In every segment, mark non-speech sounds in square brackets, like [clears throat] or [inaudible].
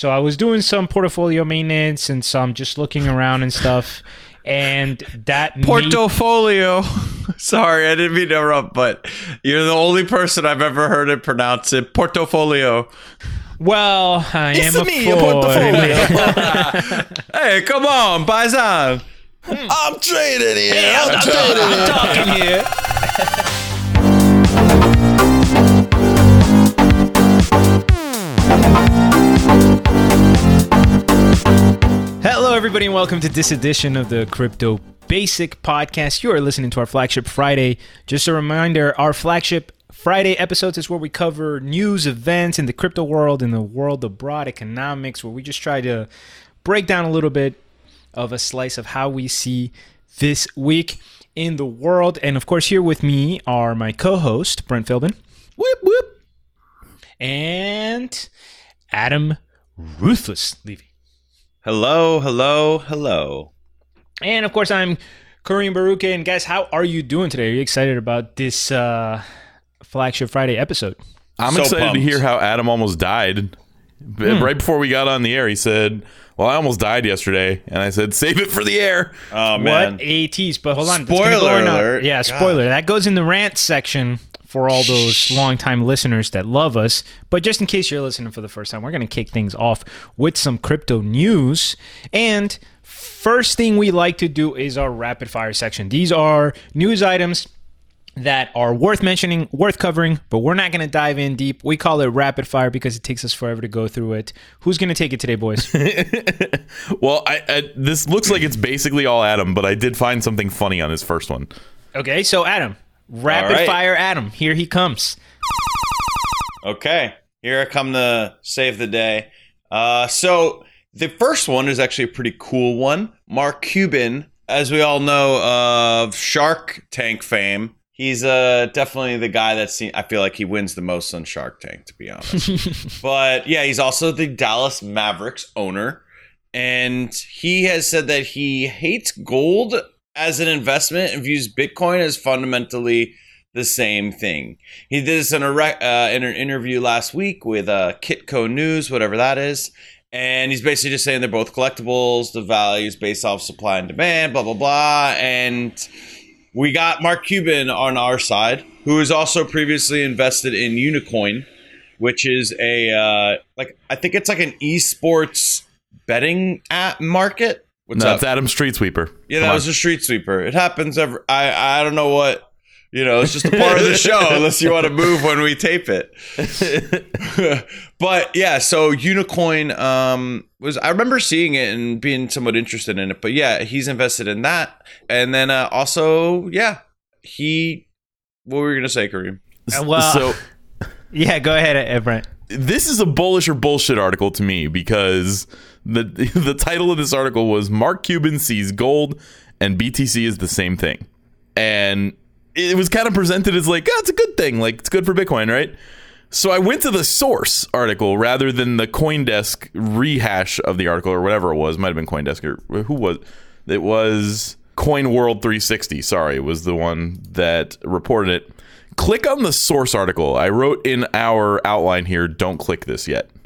So I was doing some portfolio maintenance and some just looking around and stuff. And that made- Portfolio. [laughs] Sorry, I didn't mean to interrupt, but you're the only person I've ever heard it pronounce it. Uh, portfolio. well, I It's am a me, portfolio. [laughs] Hey, come on, Paisan. I'm trading here. I'm, trading here. talking [laughs] here. Hello, everybody, and welcome to this edition of the Crypto Basic Podcast. You are listening to our flagship Friday. Just a reminder our flagship Friday episodes is where we cover news, events in the crypto world, in the world of broad economics, where we just try to break down a little bit of a slice of how we see this week in the world. And of course, here with me are my co host, Brent Philbin, Whoop, whoop. and Adam Ruthless Levy. Hello, hello, hello. And of course, I'm Kareem Baruch. And guys, how are you doing today? Are you excited about this uh, flagship Friday episode? I'm So excited to hear how Adam almost died. Hmm. Right before we got on the air, he said, Well, I almost died yesterday. And I said, Save it for the air. Oh man. What a tease! But hold on, Spoiler go in our- alert. yeah, God. spoiler. That goes in the rant section for all those longtime listeners that love us. But just in case you're listening for the first time, we're gonna kick things off with some crypto news. And first thing we like to do is our rapid fire section. These are news items that are worth mentioning, worth covering, but we're not going to dive in deep. We call it rapid fire because it takes us forever to go through it. Who's going to take it today, boys? [laughs] Well, I, I, this looks like it's basically all Adam, but I did find something funny on his first one. okay, so Adam, rapid right. fire Adam. Here he comes. Okay, here I come to save the day. Uh, so the first one is actually a pretty cool one. Mark Cuban, as we all know of Shark Tank fame, he's uh, definitely the guy that's seen. I feel like he wins the most on Shark Tank, to be honest. [laughs] but yeah, he's also the Dallas Mavericks owner, and he has said that he hates gold as an investment and views Bitcoin as fundamentally the same thing. He did this in a uh, in an interview last week with uh, Kitco News, whatever that is, and he's basically just saying they're both collectibles. The value is based off supply and demand, blah blah blah. And we got Mark Cuban on our side, who is also previously invested in Unicoin, which is a uh, like I think it's like an esports betting app market. What's no, up? it's Adam Street Sweeper. Yeah, Come that on. was a street sweeper. It happens every. I I don't know what. You know, it's just a part of the [laughs] show unless you want to move when we tape it. [laughs] but yeah, so Unicoin um was I remember seeing it and being somewhat interested in it. But yeah, he's invested in that, and then uh, also yeah, he. What were you gonna say, Kareem? Uh, well- so [laughs] Yeah, go ahead, Brent. this is a bullish or bullshit article to me because the [laughs] the title of this article was Mark Cuban sees gold and BTC is the same thing. And it was kind of presented as like, oh, it's a good thing, like it's good for Bitcoin, right? So I went to the source article rather than the CoinDesk rehash of the article or whatever it was. Might have been CoinDesk or who was it was Coin World 360. Sorry, was the one that reported it. Click on the source article. I wrote in our outline here, don't click this yet. [laughs]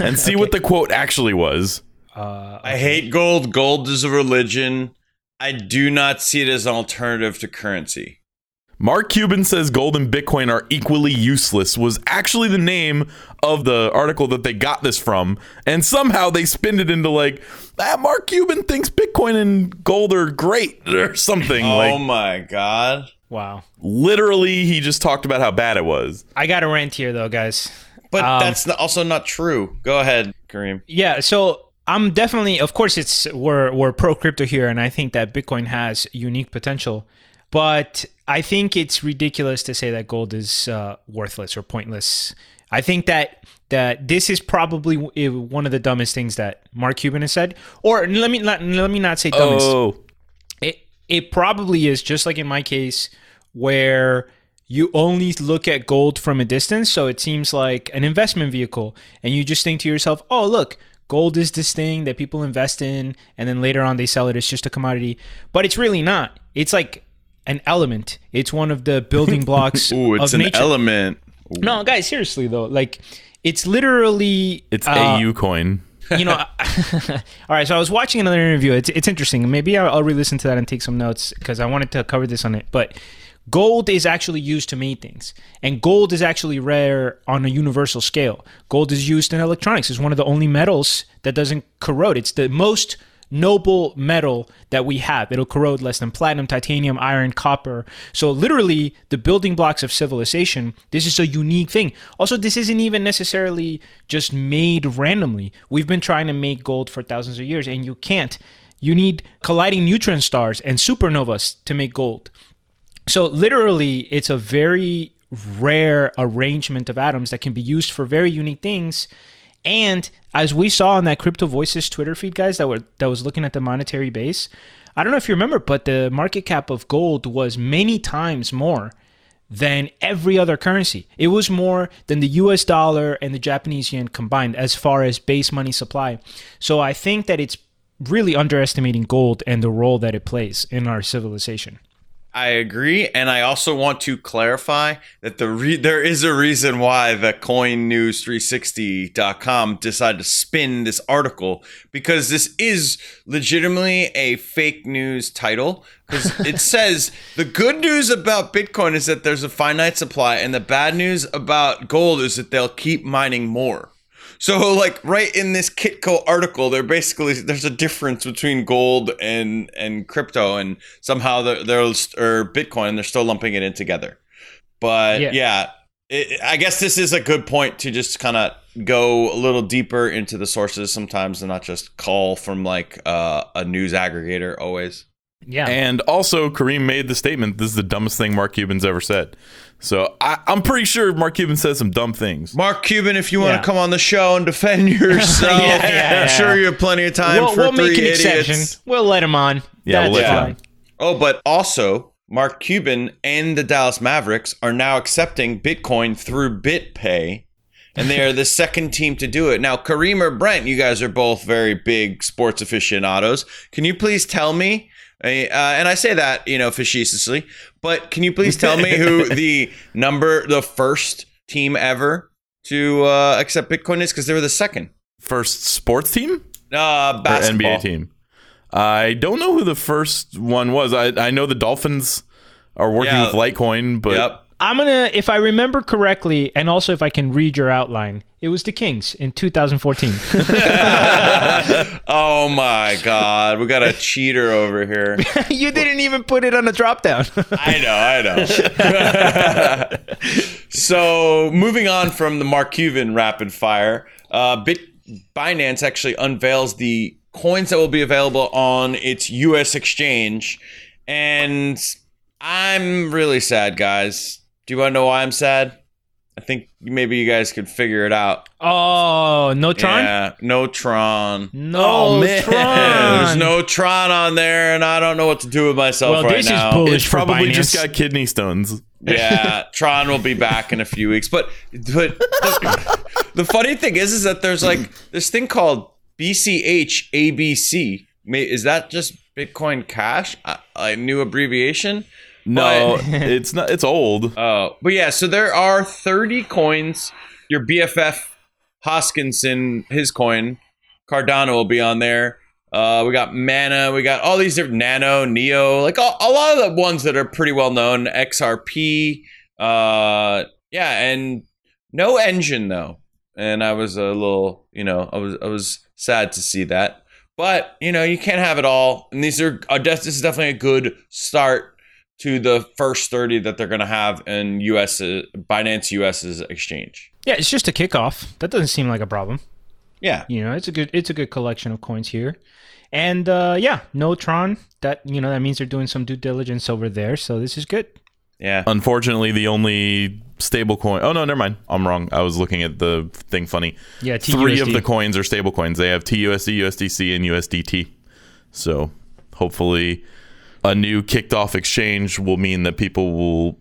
And see what the quote actually was. Uh, I hate gold. Gold is a religion. I do not see it as an alternative to currency. Mark Cuban says gold and Bitcoin are equally useless was actually the name of the article that they got this from. And somehow they spinned it into like, ah, Mark Cuban thinks Bitcoin and gold are great or something. oh like my god. Wow. literally he just talked about how bad it was. I got a rant here, though, guys. But Um, that's not- also not true. Go ahead, Kareem. Yeah, so I'm definitely, of course, it's we're we're pro crypto here, and I think that Bitcoin has unique potential. But I think it's ridiculous to say that gold is uh, worthless or pointless. I think that that this is probably one of the dumbest things that Mark Cuban has said. Or let me not, let me not say dumbest. Oh, It it probably is just like in my case where you only look at gold from a distance, so it seems like an investment vehicle, and you just think to yourself, "Oh, look, gold is this thing that people invest in, and then later on they sell it. It's just a commodity." But it's really not. It's like an element. It's one of the building [laughs] blocks Ooh, it's of an nature. element. no, guys, seriously though, like it's literally it's uh, AU coin. You know, [laughs] all right. So I was watching another interview. It's it's interesting. Maybe I'll, I'll re-listen to that and take some notes because I wanted to cover this on it. But gold is actually used to make things, and gold is actually rare on a universal scale. Gold is used in electronics. It's one of the only metals that doesn't corrode. It's the most noble metal that we have. It'll corrode less than platinum, titanium, iron, copper. So literally the building blocks of civilization. This is a unique thing. Also, this isn't even necessarily just made randomly. We've been trying to make gold for thousands of years and you can't. You need colliding neutron stars and supernovas to make gold. So literally it's a very rare arrangement of atoms that can be used for very unique things and as we saw on that Crypto Voices Twitter feed, guys, that were that was looking at the monetary base, I don't know if you remember, but the market cap of gold was many times more than every other currency. It was more than the US dollar and the Japanese yen combined as far as base money supply. So I think that it's really underestimating gold and the role that it plays in our civilization. I agree, and I also want to clarify that the re- there is a reason why the CoinNews360.com decided to spin this article because this is legitimately a fake news title because [laughs] it says the good news about Bitcoin is that there's a finite supply, and the bad news about gold is that they'll keep mining more. So, like right in this Kitco article, there basically there's a difference between gold and and crypto, and somehow they're, they're or Bitcoin, they're still lumping it in together. But yeah, yeah it, I guess this is a good point to just kind of go a little deeper into the sources sometimes, and not just call from like uh, a news aggregator always. Yeah. And also, Kareem made the statement this is the dumbest thing Mark Cuban's ever said. So I, am pretty sure Mark Cuban says some dumb things. Mark Cuban, if you want yeah. to come on the show and defend [laughs] yourself, yeah, yeah, I'm sure you have plenty of time we'll, for we'll three make an idiots. exception. We'll let him on. Yeah, That's we'll let fine. Oh, but also, Mark Cuban and the Dallas Mavericks are now accepting Bitcoin through BitPay and they are the [laughs] second team to do it. Now, Kareem or Brent, you guys are both very big sports aficionados. Can you please tell me uh, and I say that, you know, facetiously, but can you please tell me who [laughs] the number, the first team ever to uh, accept Bitcoin is? Because they were the second. First sports team? Uh, basketball. Or NBA team. I don't know who the first one was. I, I know the Dolphins are working yeah. with Litecoin, but. Yep. I'm gonna, if I remember correctly, and also if I can read your outline, it was the Kings in 2014. [laughs] oh my God, we got a cheater over here. [laughs] you didn't even put it on the drop down. [laughs] I know, I know. so moving on from the Mark Cuban rapid fire, uh, Bit Binance actually unveils the coins that will be available on its U.S. exchange, and I'm really sad, guys do you want to know why I'm sad? I think maybe you guys could figure it out. Oh, no Tron? Yeah, no Tron. No oh, man. Tron. [laughs] There's no Tron on there, and I don't know what to do with myself well, right this now. Is bullish it's probably Binance. just got kidney stones. [laughs] Yeah, Tron will be back in a few weeks. But but the, the funny thing is, is that there's like this thing called BCH ABC. Is that just Bitcoin Cash? A, a new abbreviation? No, [laughs] [laughs] it's not. It's old. Oh, but yeah. So there are 30 coins. Your BFF Hoskinson, his coin, Cardano will be on there. Uh, we got Mana. We got all these different Nano, Neo, like a, a lot of the ones that are pretty well known. XRP. Uh, yeah, and no Enjin though. And I was a little, you know, I was I was sad to see that. But you know, you can't have it all. And these are uh, this is definitely a good start to the first 30 that they're going to have in US Binance US's exchange. Yeah, it's just a kickoff. That doesn't seem like a problem. Yeah. You know, it's a good it's a good collection of coins here. And uh yeah, no Tron. That you know, that means they're doing some due diligence over there, so this is good. Yeah. Unfortunately, the only stable coin. Oh no, never mind. I'm wrong. I was looking at the thing funny. Yeah, TUSD. Three of the coins are stable coins. They have TUSD, USDC, and USDT. So hopefully a new kicked off exchange will mean that people will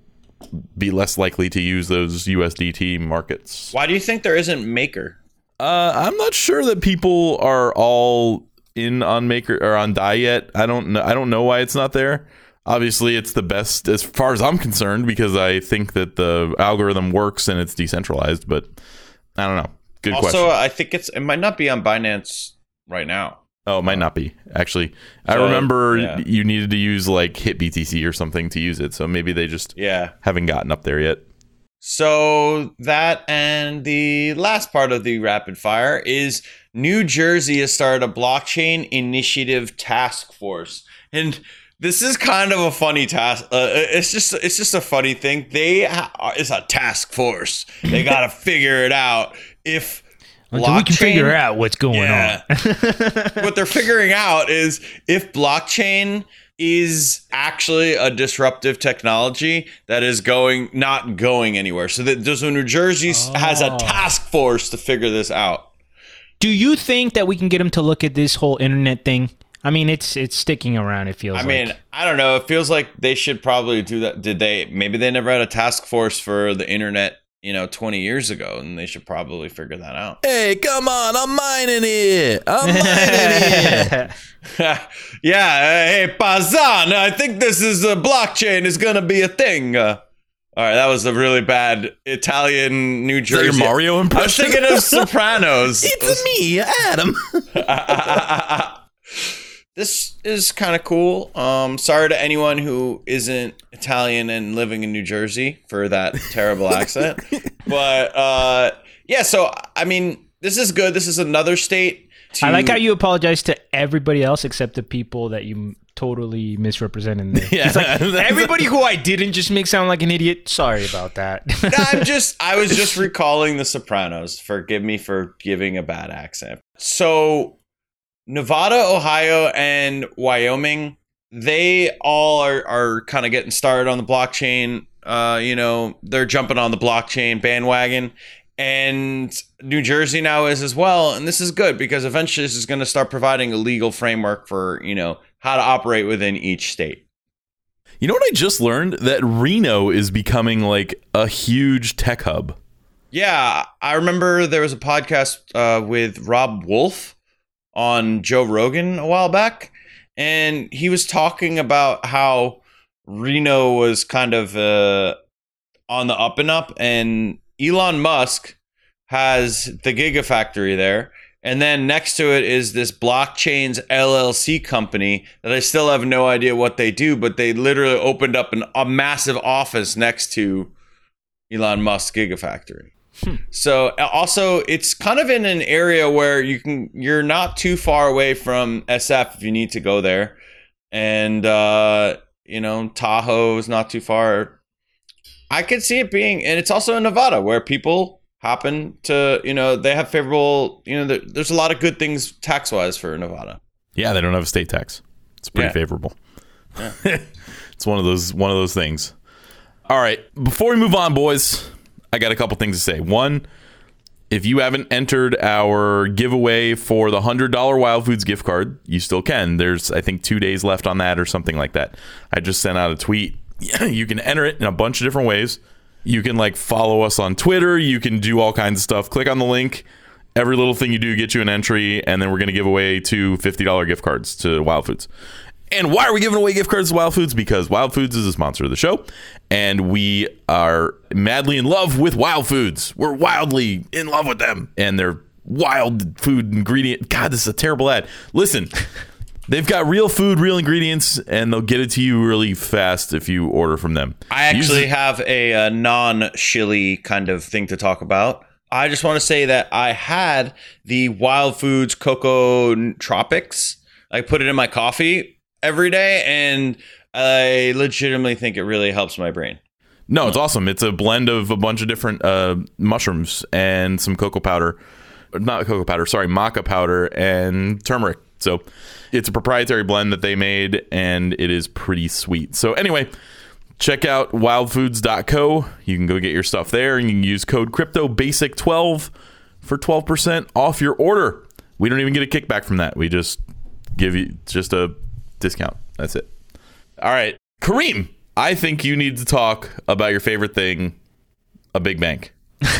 be less likely to use those USDT markets. Why do you think there isn't Maker? Uh, I'm not sure that people are all in on Maker or on Dai yet. I don't know. I don't know why it's not there. Obviously, it's the best as far as I'm concerned because I think that the algorithm works and it's decentralized. But I don't know. Good question. also, question. I think it's it might not be on Binance right now. Oh, it might not be actually. I remember yeah. you needed to use like Hit BTC or something to use it, so maybe they just Yeah. haven't gotten up there yet. So that and the last part of the rapid fire is New Jersey has started a blockchain initiative task force, and this is kind of a funny task. Uh, it's just it's just a funny thing. They ha- it's a task force. They got to [laughs] figure it out if. Until we can figure out what's going Yeah. on. [laughs] what they're figuring out is if blockchain is actually a disruptive technology that is going not going anywhere. So that so New Jersey s has a Oh. task force to figure this out. Do you think that we can get them to look at this whole internet thing? I mean, it's it's sticking around. It feels. I like. mean, I don't know. It feels like they should probably do that. Did they? Maybe they never had a task force for the internet. You know, 20 years ago, and they should probably figure that out. Hey, come on! I'm mining it. I'm mining it. [laughs] yeah, hey Pazan, I think this is a blockchain is gonna be a thing. Uh, all right, that was a really bad Italian New Is that Jersey. your Mario I was impression? thinking of Sopranos. [laughs] it's me, Adam. [laughs] this is kind of cool. Um, sorry to anyone who isn't Italian and living in New Jersey for that terrible accent. [laughs] But uh, yeah, so I mean, this is good. This is another state. To, I like how you apologize to everybody else except the people that you totally misrepresented. There. [laughs] Yeah, It's like [laughs] everybody who I didn't just make sound like an idiot. Sorry about that. I'm just I was just recalling The Sopranos. Forgive me for giving a bad accent. So Nevada, Ohio, and Wyoming, they all are are kind of getting started on the blockchain. Uh, you know, they're jumping on the blockchain bandwagon. And New Jersey now is as well. And this is good because eventually this is going to start providing a legal framework for, you know, how to operate within each state. You know what I just learned? That Reno is becoming like a huge tech hub. Yeah, I remember there was a podcast uh, with Robb Wolf on Joe Rogan a while back, and he was talking about how Reno was kind of uh, on the up and up, and Elon Musk has the Gigafactory there. And then next to it is this blockchains LLC company that I still have no idea what they do, but they literally opened up an, a massive office next to Elon Musk's Gigafactory. So uh, also it's kind of in an area where you can you're not too far away from SF if you need to go there. And uh you know, Tahoe is not too far. I could see it being and it's also in Nevada where people happen to, you know, they have favorable, you know, there, there's a lot of good things tax-wise for Nevada. Yeah, they don't have a state tax. It's pretty Yeah. favorable. [laughs] it's one of those one of those things. All right, before we move on, boys, I got a couple things to say. One, if you haven't entered our giveaway for the hundred dollar Wild Foods gift card, you still can. There's I think two days left on that or something like that. I just sent out a tweet. [clears throat] you can enter it in a bunch of different ways. You can like follow us on Twitter. You can do all kinds of stuff. Click on the link. Every little thing you do gets you an entry, and then we're going to give away two $50 gift cards to Wild Foods. And why are we giving away gift cards to Wild Foods? Because Wild Foods is a sponsor of the show, and we are madly in love with Wild Foods. We're wildly in love with them, and their wild food ingredient. God, this is a terrible ad. Listen, [laughs] they've got real food, real ingredients, and they'll get it to you really fast if you order from them. I actually the- have a, uh non-chili kind of thing to talk about. I just want to say that I had the Wild Foods Cocotropics. I put it in my coffee every day, and I legitimately think it really helps my brain. No, it's awesome. It's a blend of a bunch of different uh, mushrooms and some cocoa powder. Not cocoa powder, sorry, maca powder and turmeric. So it's a proprietary blend that they made and it is pretty sweet. So, anyway, check out wildfoods.co. You can go get your stuff there and you can use code crypto basic 12 for 12% off your order. We don't even get a kickback from that. We just give you just a discount. That's it. All right. Kareem, I think you need to talk about your favorite thing, a big bank. [laughs]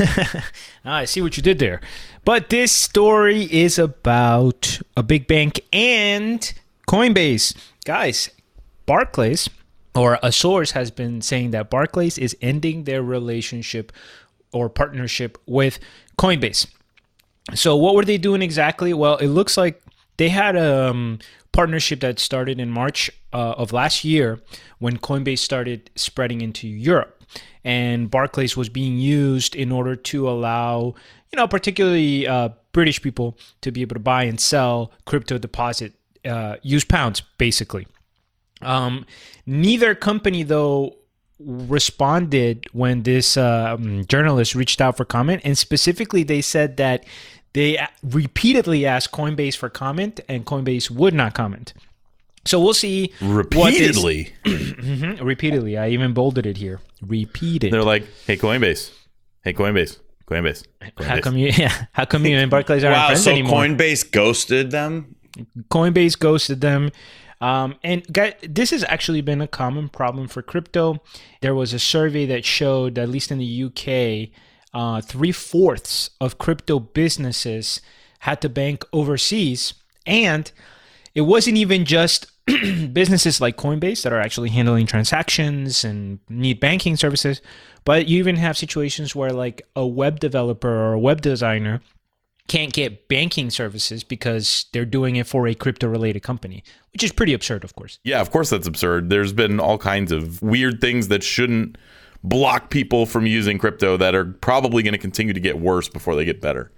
Ah, I see what you did there. But this story is about a big bank and Coinbase. Guys, Barclays or a source has been saying that Barclays is ending their relationship or partnership with Coinbase. So what were they doing exactly? Well, it looks like they had a um, partnership that started in March uh, of last year when Coinbase started spreading into Europe, and Barclays was being used in order to allow you know particularly uh, British people to be able to buy and sell crypto deposit uh, use pounds basically. Um, neither company though responded when this um, journalist reached out for comment, and specifically they said that they repeatedly asked Coinbase for comment, and Coinbase would not comment. So we'll see. Repeatedly. [clears throat] mm-hmm, repeatedly. I even bolded it here. Repeated. They're like, "Hey Coinbase, hey Coinbase, Coinbase." Coinbase. How come you? [laughs] Yeah, how come you and Barclays aren't wow, friends so anymore? Coinbase ghosted them. Coinbase ghosted them. Um, and guys, this has actually been a common problem for crypto. There was a survey that showed, at least in the UK, uh, three fourths of crypto businesses had to bank overseas. And it wasn't even just [clears throat] businesses like Coinbase that are actually handling transactions and need banking services, but you even have situations where, like, a web developer or a web designer can't get banking services because they're doing it for a crypto related company, which is pretty absurd, of course. Yeah, of course that's absurd. There's been all kinds of weird things that shouldn't block people from using crypto that are probably going to continue to get worse before they get better.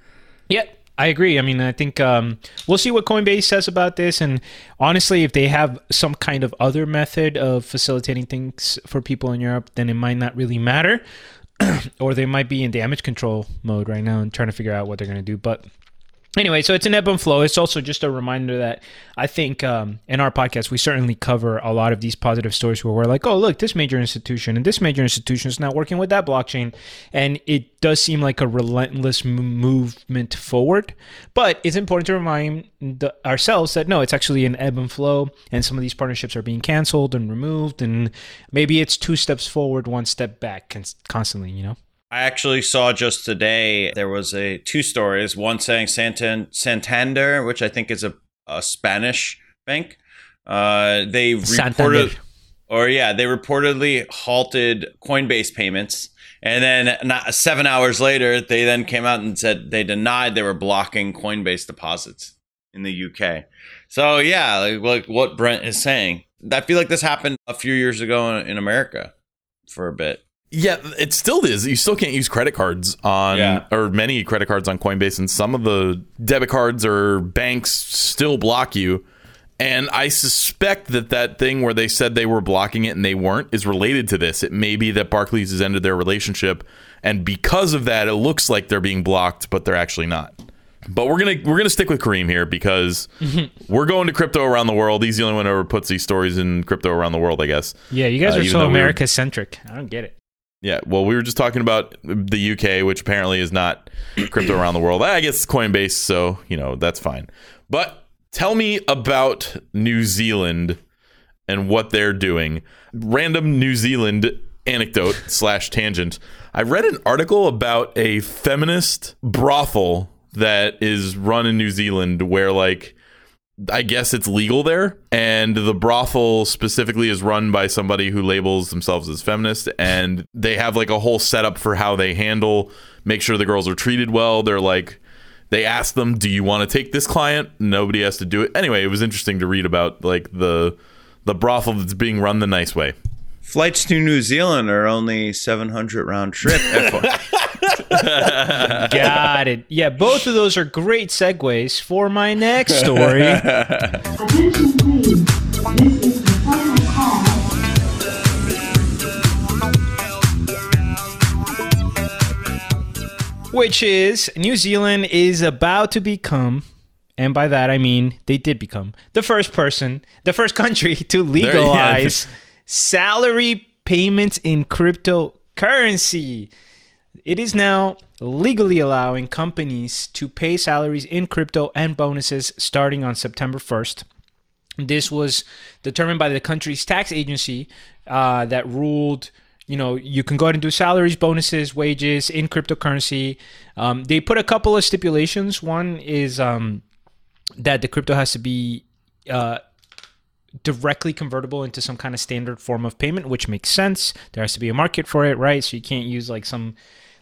Yeah, I agree. I mean, I think um, we'll see what Coinbase says about this. And honestly, if they have some kind of other method of facilitating things for people in Europe, then it might not really matter. [clears throat] or they might be in damage control mode right now and trying to figure out what they're going to do. But anyway, so it's an ebb and flow. It's also just a reminder that I think um, in our podcast, we certainly cover a lot of these positive stories where we're like, oh, look, this major institution and this major institution is now working with that blockchain. And it does seem like a relentless m- movement forward. But it's important to remind the, ourselves that no, it's actually an ebb and flow. And some of these partnerships are being canceled and removed. And maybe it's two steps forward, one step back constantly, you know? I actually saw just today there was a two stories. One saying Santan- Santander, which I think is a, a Spanish bank. Uh, they reported, or yeah, they reportedly halted Coinbase payments, and then not seven hours later, they then came out and said they denied they were blocking Coinbase deposits in the UK. So yeah, like, like what Brent is saying, I feel like this happened a few years ago in America for a bit. Yeah, it still is. You still can't use credit cards on, Yeah. or many credit cards on Coinbase, and some of the debit cards or banks still block you. And I suspect that that thing where they said they were blocking it and they weren't is related to this. It may be that Barclays has ended their relationship, and because of that, it looks like they're being blocked, but they're actually not. But we're gonna we're gonna stick with Kareem here because [laughs] we're going to crypto around the world. He's the only one who ever puts these stories in crypto around the world, I guess. Yeah, you guys Uh, are so though we were- America centric. I don't get it. Yeah, well, we were just talking about the UK, which apparently is not crypto around the world. I guess Coinbase, so you know that's fine. But tell me about New Zealand and what they're doing. Random New Zealand anecdote slash tangent. I read an article about a feminist brothel that is run in New Zealand, where like I guess it's legal there. And the brothel specifically is run by somebody who labels themselves as feminist. And they have like a whole setup for how they handle, make sure the girls are treated well. They're like, they ask them, do you want to take this client? Nobody has to do it. Anyway, it was interesting to read about like the the brothel that's being run the nice way. Flights to New Zealand are only 700 round trip. [laughs] [laughs] Got it. Yeah, both of those are great segues for my next story. Attention please. This is the final call. which is New Zealand is about to become, and by that I mean they did become the first person, the first country [laughs] to legalize salary payments in cryptocurrency. It is now legally allowing companies to pay salaries in crypto and bonuses starting on September 1st. This was determined by the country's tax agency uh, that ruled, you know, you can go ahead and do salaries, bonuses, wages in cryptocurrency. Um, they put a couple of stipulations. One is um, that the crypto has to be uh, directly convertible into some kind of standard form of payment, which makes sense. There has to be a market for it, right? So you can't use like some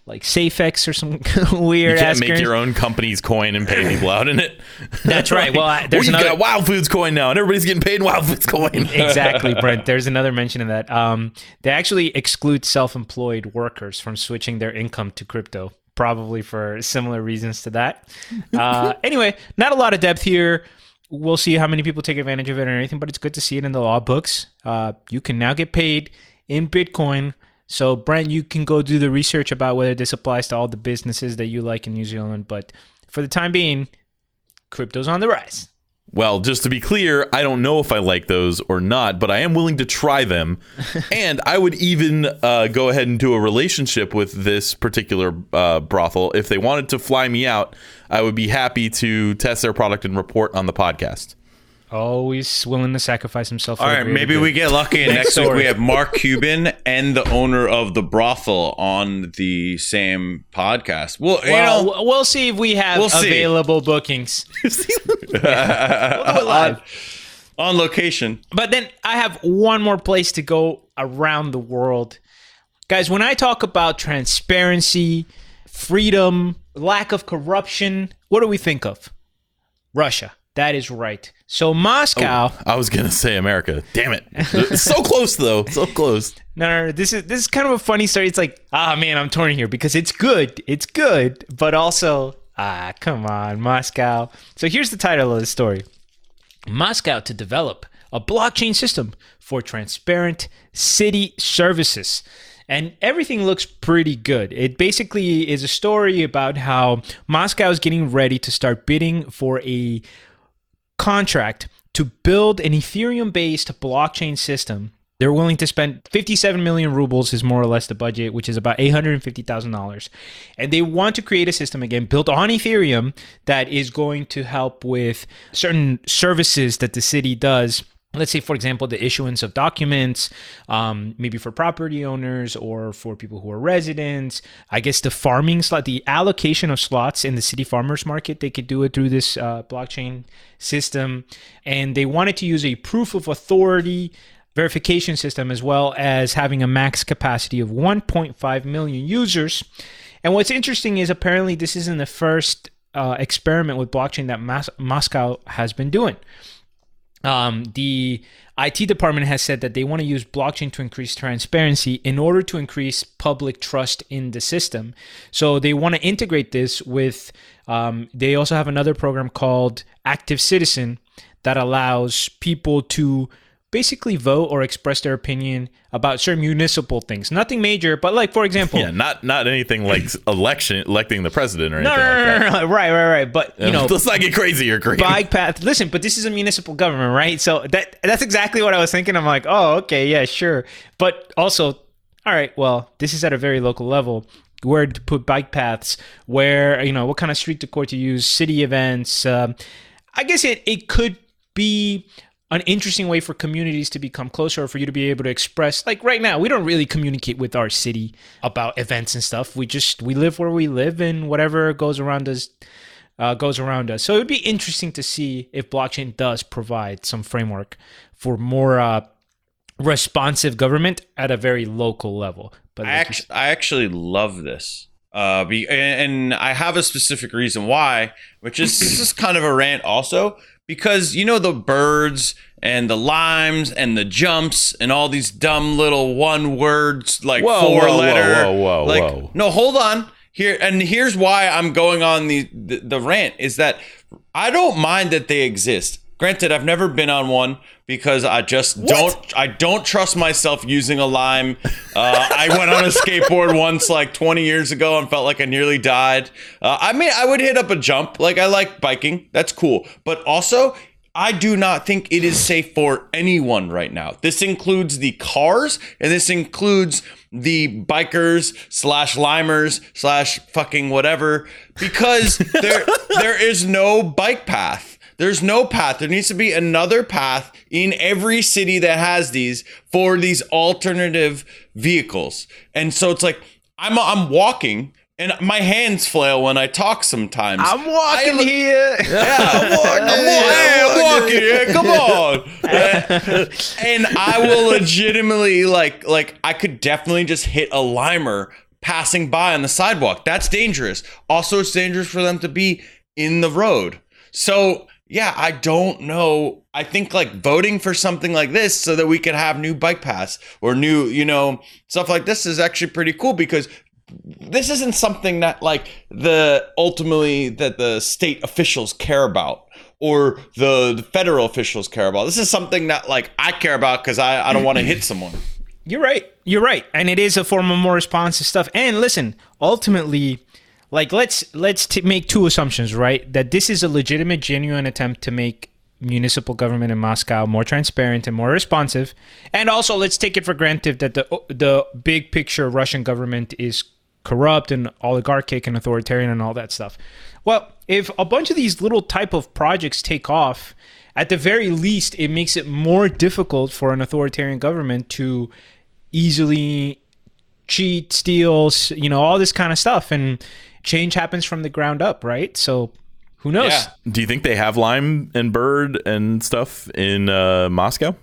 like SafeX or some [laughs] weird You can't make currency. your own company's coin and pay people out in it. That's right. Well, I- [laughs] there's we another- got Wild Foods coin now, and everybody's getting paid in Wild Foods coin. [laughs] exactly, Brent. There's another mention of that. Um, they actually exclude self-employed workers from switching their income to crypto, probably for similar reasons to that. Uh, anyway, not a lot of depth here. We'll see how many people take advantage of it or anything, but it's good to see it in the law books. Uh, you can now get paid in Bitcoin. So, Brent, you can go do the research about whether this applies to all the businesses that you like in New Zealand. But for the time being, crypto's on the rise. Well, just to be clear, I don't know if I like those or not, but I am willing to try them. [laughs] and I would even uh, go ahead and do a relationship with this particular uh, brothel. If they wanted to fly me out, I would be happy to test their product and report on the podcast. Always willing to sacrifice himself. For All the right, greater maybe good. we get lucky and next week we have Mark Cuban and the owner of the brothel on the same podcast. Well, you know, we'll see if we have We'll see. available bookings. [laughs] [laughs] we'll do it live. on location. But then I have one more place to go around the world. Guys, when I talk about transparency, freedom, lack of corruption, what do we think of? Russia. That is right. So Moscow. I was gonna say America. Damn it! So close though. So close. [laughs] No, no, no, this is this is kind of a funny story. It's like, ah, man, I'm torn here because it's good, it's good, but also, ah, come on, Moscow. So here's the title of the story: Moscow to develop a blockchain system for transparent city services. And everything looks pretty good. It basically is a story about how Moscow is getting ready to start bidding for a contract to build an Ethereum based blockchain system. They're willing to spend 57 million rubles, is more or less the budget, which is about $850,000. And they want to create a system again built on Ethereum that is going to help with certain services that the city does. Let's say, for example, the issuance of documents, um, maybe for property owners or for people who are residents. I guess the farming slot, the allocation of slots in the city farmers market, they could do it through this uh, blockchain system. And they wanted to use a proof of authority verification system as well as having a max capacity of 1.5 million users. And what's interesting is apparently this isn't the first uh, experiment with blockchain that Mas- Moscow has been doing. Um, the IT department has said that they want to use blockchain to increase transparency in order to increase public trust in the system. So they want to integrate this with. Um, they also have another program called Active Citizen that allows people to basically vote or express their opinion about certain municipal things. Nothing major, but like for example, Yeah, not not anything like [laughs] election electing the president or anything no, no, like no, that. no, right, right, right. But you know, [laughs] let's not get crazy or crazy. bike path. Listen, but this is a municipal government, right? So that that's exactly what I was thinking. I'm like, oh, okay, yeah, sure. But also, all right, well, this is at a very local level. Where to put bike paths? Where you know what kind of street decor to use? City events. Um, I guess it it could be an interesting way for communities to become closer or for you to be able to express like right now we don't really communicate with our city about events and stuff we just we live where we live and whatever goes around us uh, goes around us. So it would be interesting to see if blockchain does provide some framework for more uh, responsive government at a very local level. But I like actually, I actually love this. Uh, be, and, and I have a specific reason why, which is this is kind of a rant also because you know the birds and the limes and the jumps and all these dumb little one words like Whoa, four whoa, whoa, whoa, whoa, like, whoa. No, hold on here, and here's why I'm going on the, the the rant is that I don't mind that they exist. Granted, I've never been on one because I just don't. I don't trust myself using a lime. Uh, I went on a skateboard once, like 20 years ago, and felt like I nearly died. Uh, I mean, I would hit up a jump. Like I like biking. That's cool. But also, I do not think it is safe for anyone right now. This includes the cars, and this includes the bikers slash limers slash fucking whatever, because [laughs] there there is no bike path. There's no path. There needs to be another path in every city that has these for these alternative vehicles. And so it's like I'm I'm walking and my hands flail when I talk sometimes. I'm walking here. [laughs] yeah, I'm walking. I'm walking. Hey, I'm walking. Yeah, come on. and I will [laughs] legitimately like like I could definitely just hit a limer passing by on the sidewalk. That's dangerous. Also, it's dangerous for them to be in the road. So, yeah, I don't know. I think like voting for something like this so that we can have new bike paths or new, you know, stuff like this is actually pretty cool because this isn't something that like the ultimately that the state officials care about or the, the federal officials care about. This is something that like I care about because I, I don't want to hit [clears throat] someone. You're right. You're right. And it is a form of more responsive stuff. And listen, ultimately, like let's let's t- make two assumptions, right? That this is a legitimate, genuine attempt to make municipal government in Moscow more transparent and more responsive. And also, let's take it for granted that the the big picture Russian government is corrupt and oligarchic and authoritarian and all that stuff. Well, if a bunch of these little type of projects take off, at the very least, it makes it more difficult for an authoritarian government to easily cheat, steal, s- you know, all this kind of stuff. And change happens from the ground up, right? So who knows? Yeah. Do you think they have lime and bird and stuff in uh, Moscow?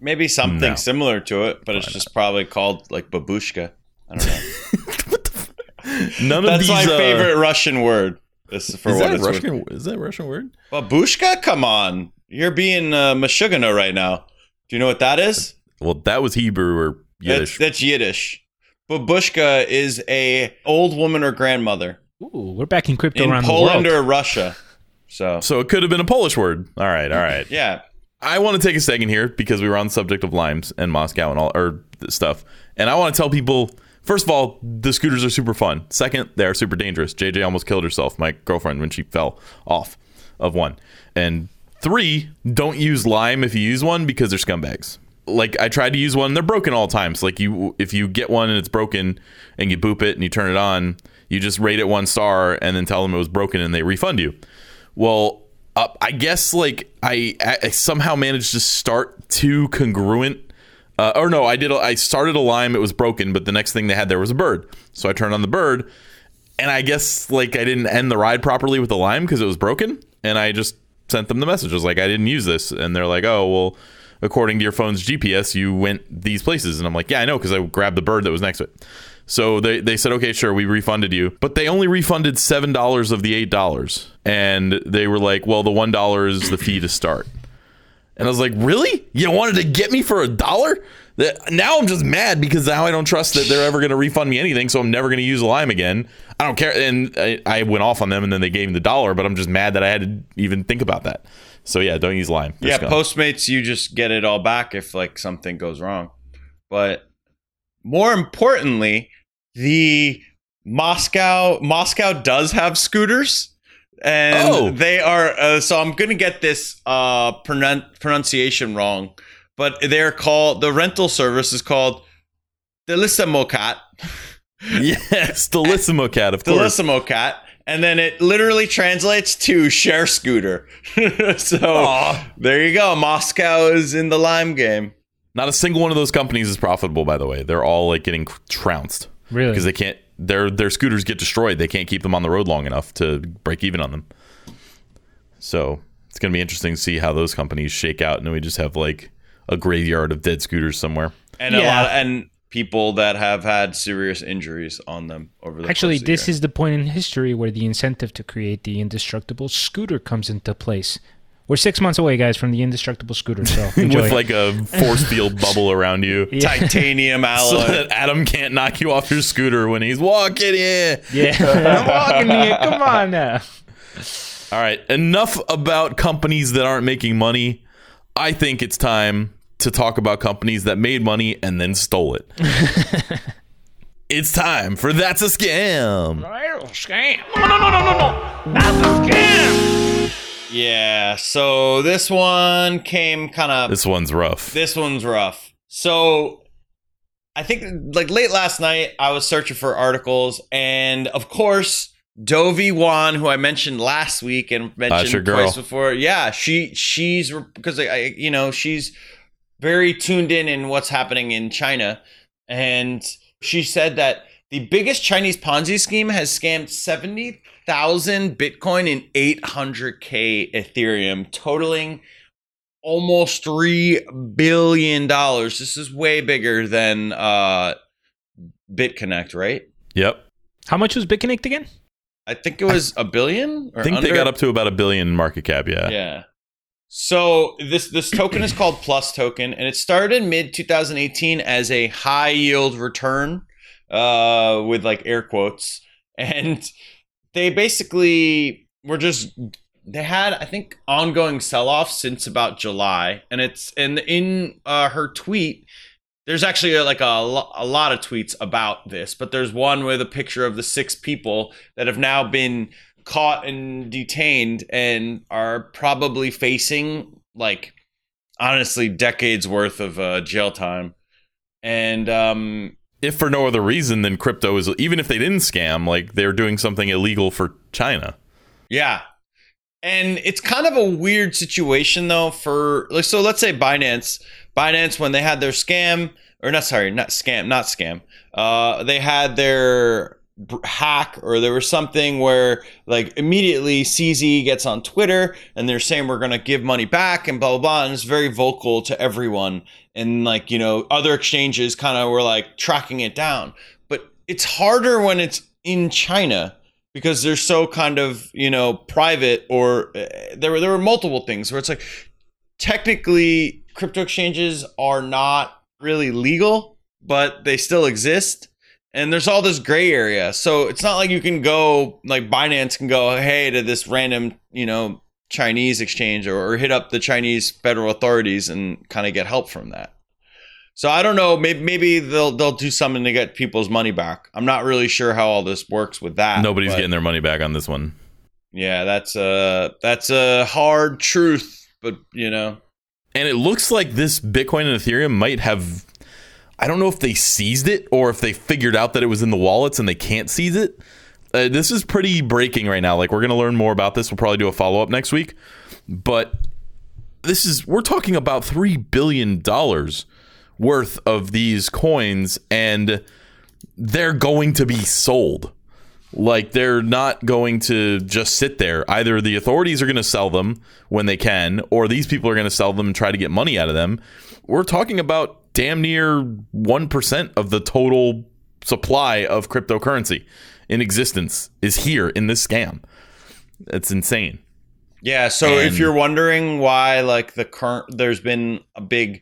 Maybe something No. similar to it, but it's just probably called like babushka. I don't know. [laughs] None of That's these. my uh, favorite Russian word. This is for Is what that a worth. Russian? Is that a Russian word? Babushka? Come on. You're being uh, Meshuggah right now. Do you know what that is? Well, that was Hebrew or That's, Yiddish. that's Yiddish. Babushka is a old woman or grandmother Ooh, we're back in crypto in around Poland the or. Russia. So so it could have been a Polish word. All right, all right. yeah, I want to take a second here because we were on the subject of limes and Moscow and all or th- stuff, and I want to tell people. First of all, the scooters are super fun. Second, they are super dangerous. JJ almost killed herself, my girlfriend, when she fell off of one. And three, don't use lime if you use one because they're scumbags. Like I tried to use one, they're broken all times. Like you, if you get one and it's broken, and you boop it and you turn it on, you just rate it one star and then tell them it was broken and they refund you. Well, uh, I guess like I, I somehow managed to start two congruent. Uh, or no, I did. A, I started a lime. It was broken, but the next thing they had there was a bird. So I turned on the bird, and I guess like I didn't end the ride properly with the lime because it was broken, and I just sent them the message. I was like, I didn't use this, and they're like, Oh, well, according to your phone's GPS, you went these places, and I'm like, Yeah, I know because I grabbed the bird that was next to it. So they, they said, okay, sure, we refunded you. But they only refunded $7 of the $8. And they were like, well, the $1 is the fee to start. And I was like, really? You wanted to get me for a dollar? Now I'm just mad because now I don't trust that they're ever going to refund me anything. So I'm never going to use Lime again. I don't care. And I, I went off on them and then they gave me the dollar, but I'm just mad that I had to even think about that. So yeah, don't use Lime. They're yeah. scum. Postmates, you just get it all back if like something goes wrong. But more importantly, the Moscow Moscow does have scooters, and Oh. they are. Uh, so I'm gonna get this uh, pronun- pronunciation wrong, but they're called the rental service is called Delissimo Cat. yes, [laughs] Delissimo Cat, of course. Delissimo Cat. And then it literally translates to share scooter. [laughs] so Aw. there you go. Moscow is in the lime game. Not a single one of those companies is profitable, by the way. They're all like getting trounced. Really? because they can't their their scooters get destroyed. They can't keep them on the road long enough to break even on them. So it's gonna be interesting to see how those companies shake out, and then we just have like a graveyard of dead scooters somewhere. And a Yeah. lot and people that have had serious injuries on them over the Actually, course the this year. is the point in history where the incentive to create the indestructible scooter comes into place. We're six months away, guys, from the indestructible scooter. So [laughs] enjoy. with like a force field [laughs] bubble around you. titanium alloy, [laughs] So alloy. that Adam can't knock you off your scooter when he's walking in. yeah, I'm walking here. Come on now. All right, enough about companies that aren't making money. I think it's time to talk about companies that made money and then stole it. [laughs] it's time for That's a Scam. Scam. No, no, no, no, no, no. That's a scam. yeah. So this one came kind of This one's rough. This one's rough. So I think like late last night I was searching for articles and of course Dovey Wan, who I mentioned last week and your mentioned girl. twice before, yeah, she she's because I, I you know she's very tuned in in what's happening in China, and she said that the biggest Chinese Ponzi scheme has scammed seventy thousand Bitcoin and eight hundred k Ethereum, totaling almost three billion dollars. This is way bigger than uh BitConnect, right? Yep. How much was BitConnect again? I think it was a billion. Or I think they got up to about a billion market cap. Yeah. Yeah. So this this token is called Plus Token, and it started mid 2018 as a high yield return, uh, with like air quotes, [laughs] and they basically were just they had I think ongoing sell off since about July, and it's and in uh, her tweet. There's actually uh, like a, a lot of tweets about this, but there's one with a picture of the six people that have now been caught and detained and are probably facing like honestly decades worth of uh, jail time and um If for no other reason than crypto is, even if they didn't scam, like they're doing something illegal for China. yeah and it's kind of a weird situation though for like so let's say binance binance when they had their scam or not sorry not scam not scam uh they had their hack or there was something where like immediately CZ gets on Twitter and they're saying we're going to give money back and blah blah blah and it's very vocal to everyone. And like you know other exchanges kind of were like tracking it down. But it's harder when it's in China because they're so kind of you know private or uh, there were there were multiple things where it's like technically crypto exchanges are not really legal but they still exist and there's all this gray area so it's not like you can go like binance can go hey to this random you know chinese exchange or, or hit up the chinese federal authorities and kind of get help from that so i don't know maybe, maybe they'll they'll do something to get people's money back i'm not really sure how all this works with that Nobody's getting their money back on this one. yeah that's a that's a hard truth but you know And it looks like this Bitcoin and Ethereum might have. I don't know if they seized it or if they figured out that it was in the wallets and they can't seize it. Uh, this is pretty breaking right now. Like, we're going to learn more about this. We'll probably do a follow up next week. But this is, we're talking about $3 billion worth of these coins, and they're going to be sold. Like they're not going to just sit there. Either the authorities are going to sell them when they can, or these people are going to sell them and try to get money out of them. We're talking about damn near 1% of the total supply of cryptocurrency in existence is here in this scam. It's insane. Yeah, so And- if you're wondering why like the current there's been a big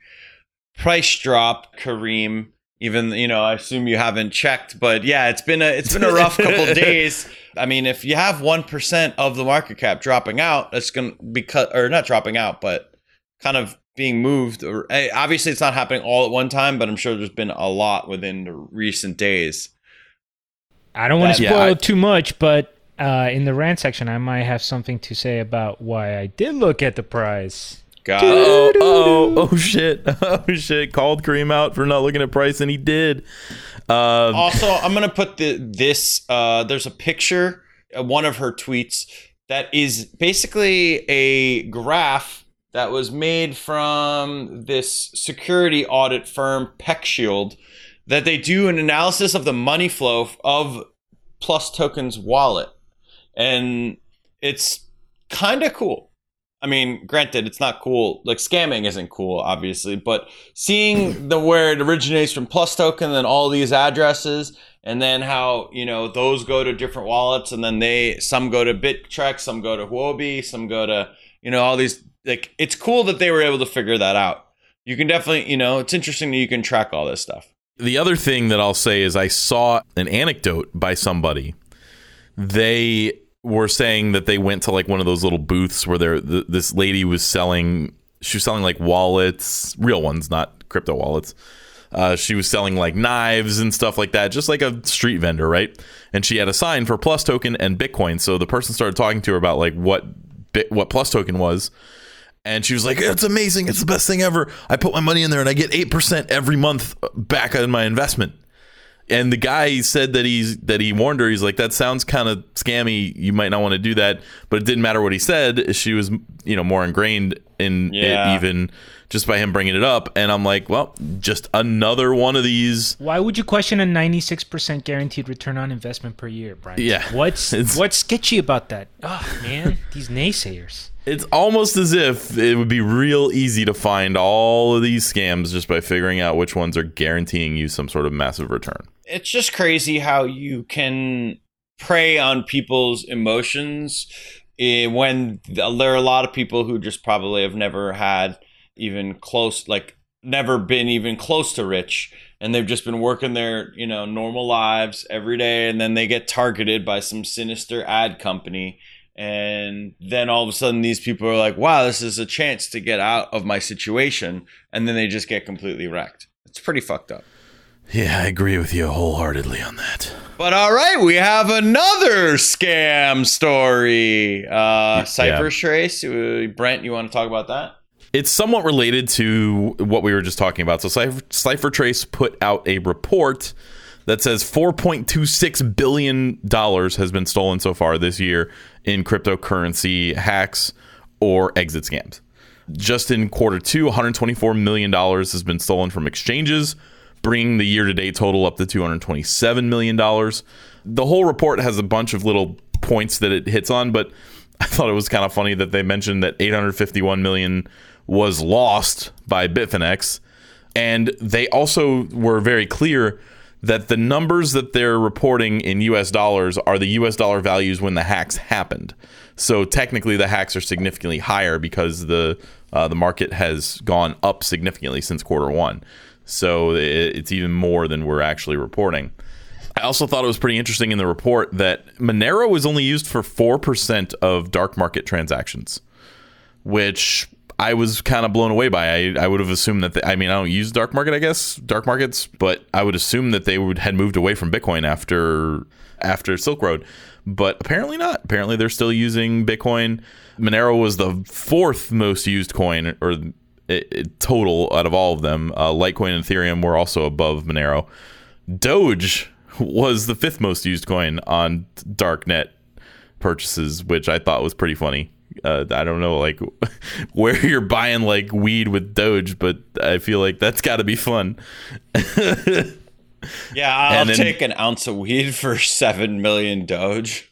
price drop, Kareem, even you know, I assume you haven't checked, but yeah, it's been a it's been a rough couple [laughs] days. I mean, if you have 1% of the market cap dropping out, that's going to be cut or not dropping out, but kind of being moved or eh, obviously it's not happening all at one time, but I'm sure there's been a lot within the recent days. I don't want to Yeah, spoil I- too much, but uh, in the rant section, I might have something to say about why I did look at the price. God. Oh, oh, oh shit. [laughs] Oh shit. Called Kareem out for not looking at price and he did. Uh, also, [laughs] I'm gonna put the this. Uh, there's a picture, uh, one of her tweets that is basically a graph that was made from this security audit firm PeckShield that they do an analysis of the money flow of Plus Token's wallet, and it's kind of cool. I mean, granted, it's not cool. Like scamming isn't cool, obviously, but seeing [laughs] the where it originates from Plus Token, then all these addresses, and then how you know those go to different wallets, and then they some go to Bittrex, some go to Huobi, some go to you know all these. Like, it's cool that they were able to figure that out. You can definitely, you know, it's interesting that you can track all this stuff. The other thing that I'll say is I saw an anecdote by somebody. They were saying that they went to like one of those little booths where there th- this lady was selling she was selling like wallets, real ones, not crypto wallets. Uh, she was selling like knives and stuff like that, just like a street vendor, right? And she had a sign for Plus Token and Bitcoin. So the person started talking to her about like what what Plus Token was, and she was like, "It's amazing! It's the best thing ever! I put my money in there and I get eight percent every month back on my investment." And the guy said that he's that he warned her. He's like, "That sounds kind of scammy. You might not want to do that." But it didn't matter what he said. She was, you know, more ingrained in Yeah. it even just by him bringing it up. And I'm like, well, just another one of these. Why would you question a 96% guaranteed return on investment per year, Brian? Yeah. What's [laughs] It's- what's sketchy about that? Oh man, these naysayers. It's almost as if it would be real easy to find all of these scams just by figuring out which ones are guaranteeing you some sort of massive return. it's just crazy how you can prey on people's emotions eh, when there are a lot of people who just probably have never had even close like never been even close to rich and they've just been working their you know normal lives every day and then they get targeted by some sinister ad company and then all of a sudden these people are like wow this is a chance to get out of my situation and then they just get completely wrecked it's pretty fucked up Yeah, I agree with you wholeheartedly on that. but all right, we have another scam story. Uh, CipherTrace, uh, Brent, you want to talk about that? It's somewhat related to what we were just talking about. So CipherTrace put out a report that says 4.26 billion dollars has been stolen so far this year in cryptocurrency hacks or exit scams. Just in quarter two, 124 million dollars has been stolen from exchanges, bringing the year-to-date total up to 227 million dollars. The whole report has a bunch of little points that it hits on, but [laughs] I thought it was kind of funny that they mentioned that 851 million was lost by Bitfinex, and they also were very clear that the numbers that they're reporting in US dollars are the US dollar values when the hacks happened. So technically, the hacks are significantly higher because the uh, the market has gone up significantly since quarter one. So it, it's even more than we're actually reporting. I also thought it was pretty interesting in the report that Monero was only used for 4% of dark market transactions, which I was kind of blown away by. I, I would have assumed that, I mean, I don't use dark market, I guess, dark markets, but I would assume that they would had moved away from Bitcoin after after Silk Road, but apparently not. Apparently they're still using Bitcoin. Monero was the fourth most used coin or it, it, total out of all of them. Uh, Litecoin and Ethereum were also above Monero. Doge was the fifth most used coin on darknet purchases, which I thought was pretty funny. Uh, I don't know, like [laughs] where you're buying like weed with Doge, but I feel like that's got to be fun. [laughs] Yeah, I'll And then- take an ounce of weed for seven million Doge.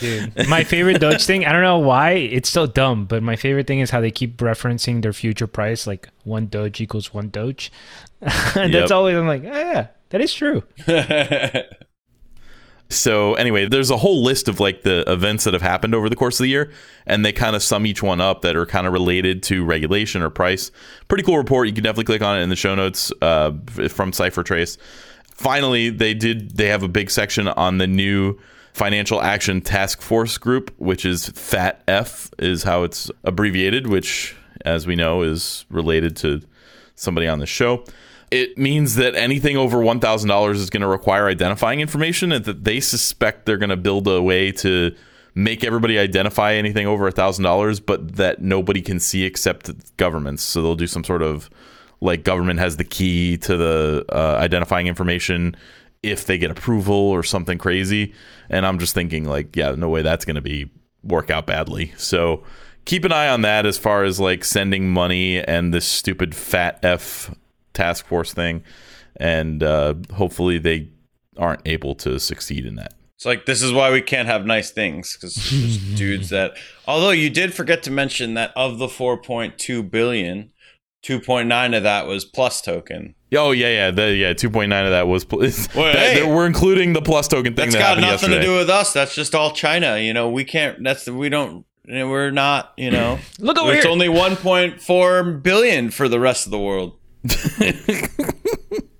Dude, my favorite Doge thing, I don't know why, it's so dumb, but my favorite thing is how they keep referencing their future price, like one Doge equals one Doge. [laughs] and Yep. that's always, I'm like, oh, yeah, that is true. So anyway, there's a whole list of like the events that have happened over the course of the year, and they kind of sum each one up that are kind of related to regulation or price. Pretty cool report. You can definitely click on it in the show notes uh, from CipherTrace. Finally, they did. They have a big section on the new Financial Action Task Force Group, which is FATF, is how it's abbreviated, which, as we know, is related to somebody on the show. It means that anything over $1,000 is going to require identifying information and that they suspect they're going to build a way to make everybody identify anything over $1,000, but that nobody can see except governments. So they'll do some sort of like government has the key to the uh, identifying information if they get approval or something crazy. And I'm just thinking, like, yeah, no way that's going to be work out badly. So keep an eye on that as far as like sending money and this stupid fat F task force thing. And uh, hopefully they aren't able to succeed in that. It's like this is why we can't have nice things because just [laughs] dudes that. Although you did forget to mention that of the 4.2 billion, 2.9 of that was plus token. Oh yeah, yeah, the, yeah. Two point nine of that was. Pl- [laughs] Well, that- hey. that- we're including the plus token thing That's that got nothing yesterday. to do with us. That's just all China. You know, we can't. That's we don't. We're not. You know, Look over it's here. only 1.4 billion for the rest of the world. [laughs]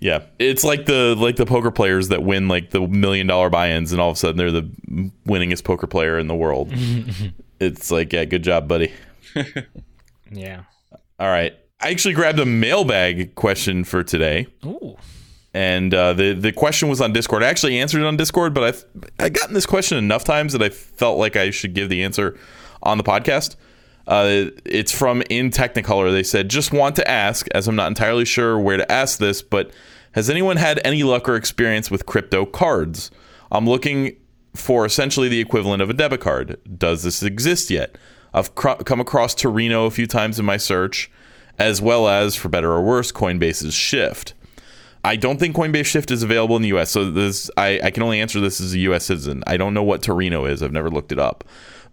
Yeah, it's like the like the poker players that win like the million dollar buy-ins, and all of a sudden they're the winningest poker player in the world. [laughs] it's like, yeah, good job, buddy. [laughs] Yeah. All right, I actually grabbed a mailbag question for today, Ooh. and uh, the the question was on Discord. I actually answered it on Discord, but I've I gotten this question enough times that I felt like I should give the answer on the podcast. Uh, it's from in Technicolor. They said, just want to ask, as I'm not entirely sure where to ask this, but has anyone had any luck or experience with crypto cards? I'm looking for essentially the equivalent of a debit card. Does this exist yet? I've cr- come across Torino a few times in my search, as well as, for better or worse, Coinbase's Shift. I don't think Coinbase Shift is available in the US. So this I, I can only answer this as a US citizen. I don't know what Torino is. I've never looked it up.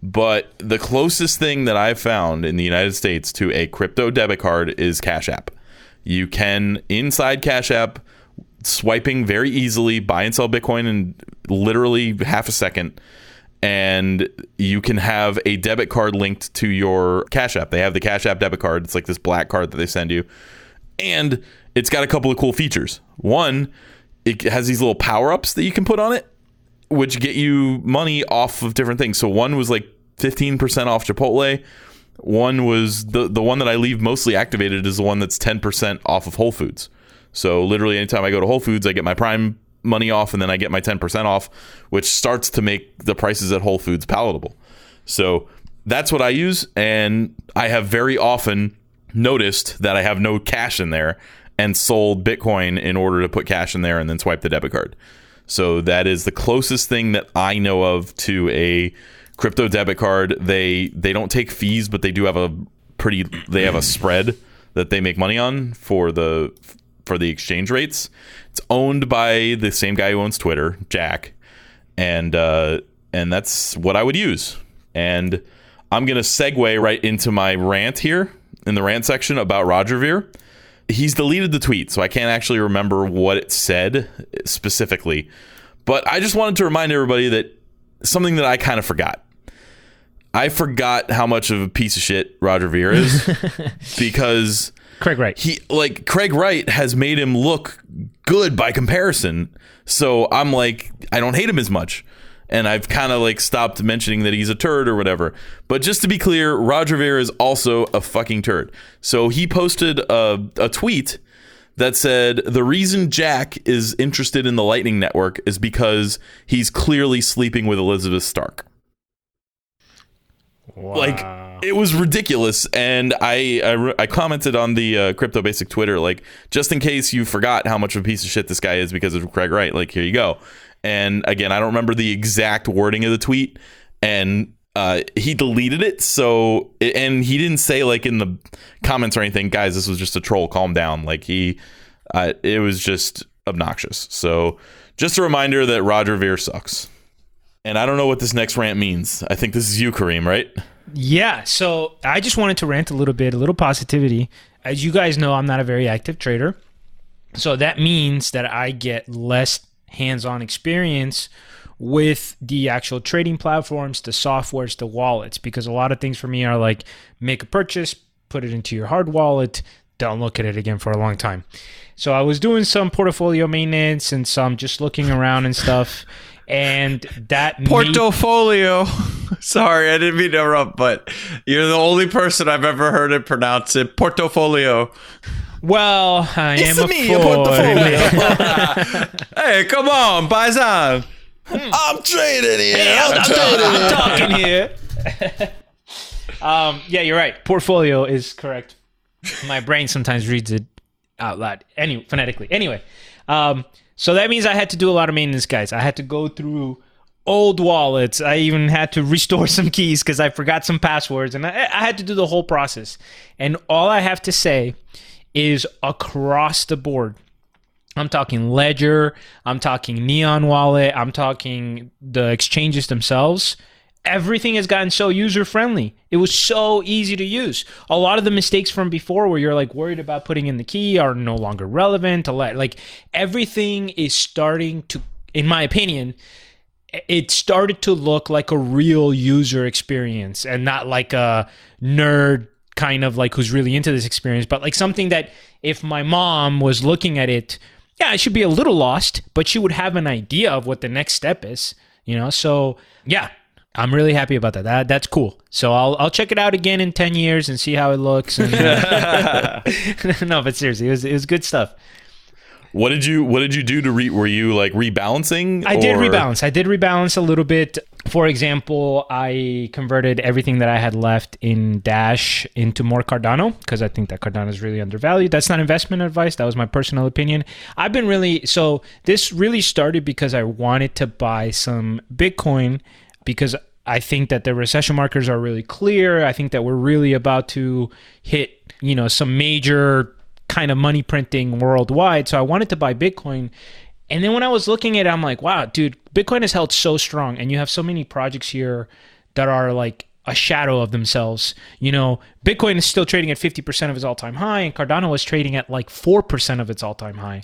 But the closest thing that I've found in the United States to a crypto debit card is Cash App. You can inside Cash App swiping very easily buy and sell Bitcoin in literally half a second. And you can have a debit card linked to your Cash App. They have the Cash App debit card. It's like this black card that they send you. And it's got a couple of cool features. One, it has these little power ups that you can put on it, which get you money off of different things. So one was like 15% off Chipotle. One was the the one that I leave mostly activated is the one that's 10% off of Whole Foods. So literally anytime I go to Whole Foods, I get my Prime money off and then I get my 10% off, which starts to make the prices at Whole Foods palatable. So that's what I use and I have very often noticed that I have no cash in there and sold Bitcoin in order to put cash in there and then swipe the debit card. So that is the closest thing that I know of to a crypto debit card. They they don't take fees, but they do have a pretty they have a [clears throat] spread that they make money on for the for the exchange rates. It's owned by the same guy who owns Twitter, Jack, and uh, and that's what I would use. And I'm gonna segue right into my rant here in the rant section about Roger Ver. He's deleted the tweet, so I can't actually remember what it said specifically. But I just wanted to remind everybody that something that I kind of forgot. I forgot how much of a piece of shit Roger Ver is [laughs] because Craig Wright. he like Craig Wright has made him look good by comparison. So I'm like, I don't hate him as much. And I've kind of like stopped mentioning that he's a turd or whatever. But just to be clear, Roger Ver is also a fucking turd. So he posted a, a tweet that said the reason Jack is interested in the Lightning Network is because he's clearly sleeping with Elizabeth Stark like it was ridiculous and i i, I commented on the uh, crypto basic twitter like just in case you forgot how much of a piece of shit this guy is because of craig wright like here you go and again i don't remember the exact wording of the tweet and uh, he deleted it so and he didn't say like in the comments or anything guys this was just a troll calm down like he uh, it was just obnoxious so just a reminder that roger Ver sucks and I don't know what this next rant means. I think this is you, Kareem, right? Yeah, so I just wanted to rant a little bit, a little positivity. As you guys know, I'm not a very active trader. So that means that I get less hands on experience with the actual trading platforms, the softwares, the wallets, because a lot of things for me are like make a purchase, put it into your hard wallet, don't look at it again for a long time. So I was doing some portfolio maintenance and some just looking around and stuff. And that made- Portfolio. [laughs] Sorry, I didn't mean to interrupt, but you're the only person I've ever heard it pronounce it. Portfolio. well, I It's am a me, a fool. portfolio. [laughs] Hey, come on, Paisan. I'm trading here. I'm, I'm, I'm trading talking, I'm here. talking here. [laughs] um, yeah, you're right. Portfolio is correct. My brain sometimes reads it out loud, any phonetically. Anyway, um, so that means I had to do a lot of maintenance, guys. I had to go through old wallets. I even had to restore [laughs] some keys because I forgot some passwords, and I, I had to do the whole process. And all I have to say is across the board, I'm talking Ledger, I'm talking Neon Wallet, I'm talking the exchanges themselves. Everything has gotten so user friendly. It was so easy to use. A lot of the mistakes from before where you're like worried about putting in the key are no longer relevant. Like everything is starting to, in my opinion, it started to look like a real user experience and not like a nerd kind of like who's really into this experience, but like something that if my mom was looking at it, yeah, I should be a little lost, but she would have an idea of what the next step is, you know? So, yeah, I'm really happy about that. that that's cool. So I'll I'll check it out again in 10 years and see how it looks and uh, [laughs] [laughs] No, but seriously, it was it was good stuff. What did you What did you do to re? Were you like rebalancing? I did or- rebalance. I did rebalance a little bit. For example, I converted everything that I had left in Dash into more Cardano because I think that Cardano is really undervalued. That's not investment advice. That was my personal opinion. I've been really so this really started because I wanted to buy some Bitcoin because I think that the recession markers are really clear. I think that we're really about to hit, you know, some major kind of money printing worldwide. So I wanted to buy Bitcoin. And then when I was looking at it, I'm like, wow, dude, Bitcoin is held so strong and you have so many projects here that are like a shadow of themselves. You know, Bitcoin is still trading at 50% of its all-time high, and Cardano was trading at like 4% of its all-time high.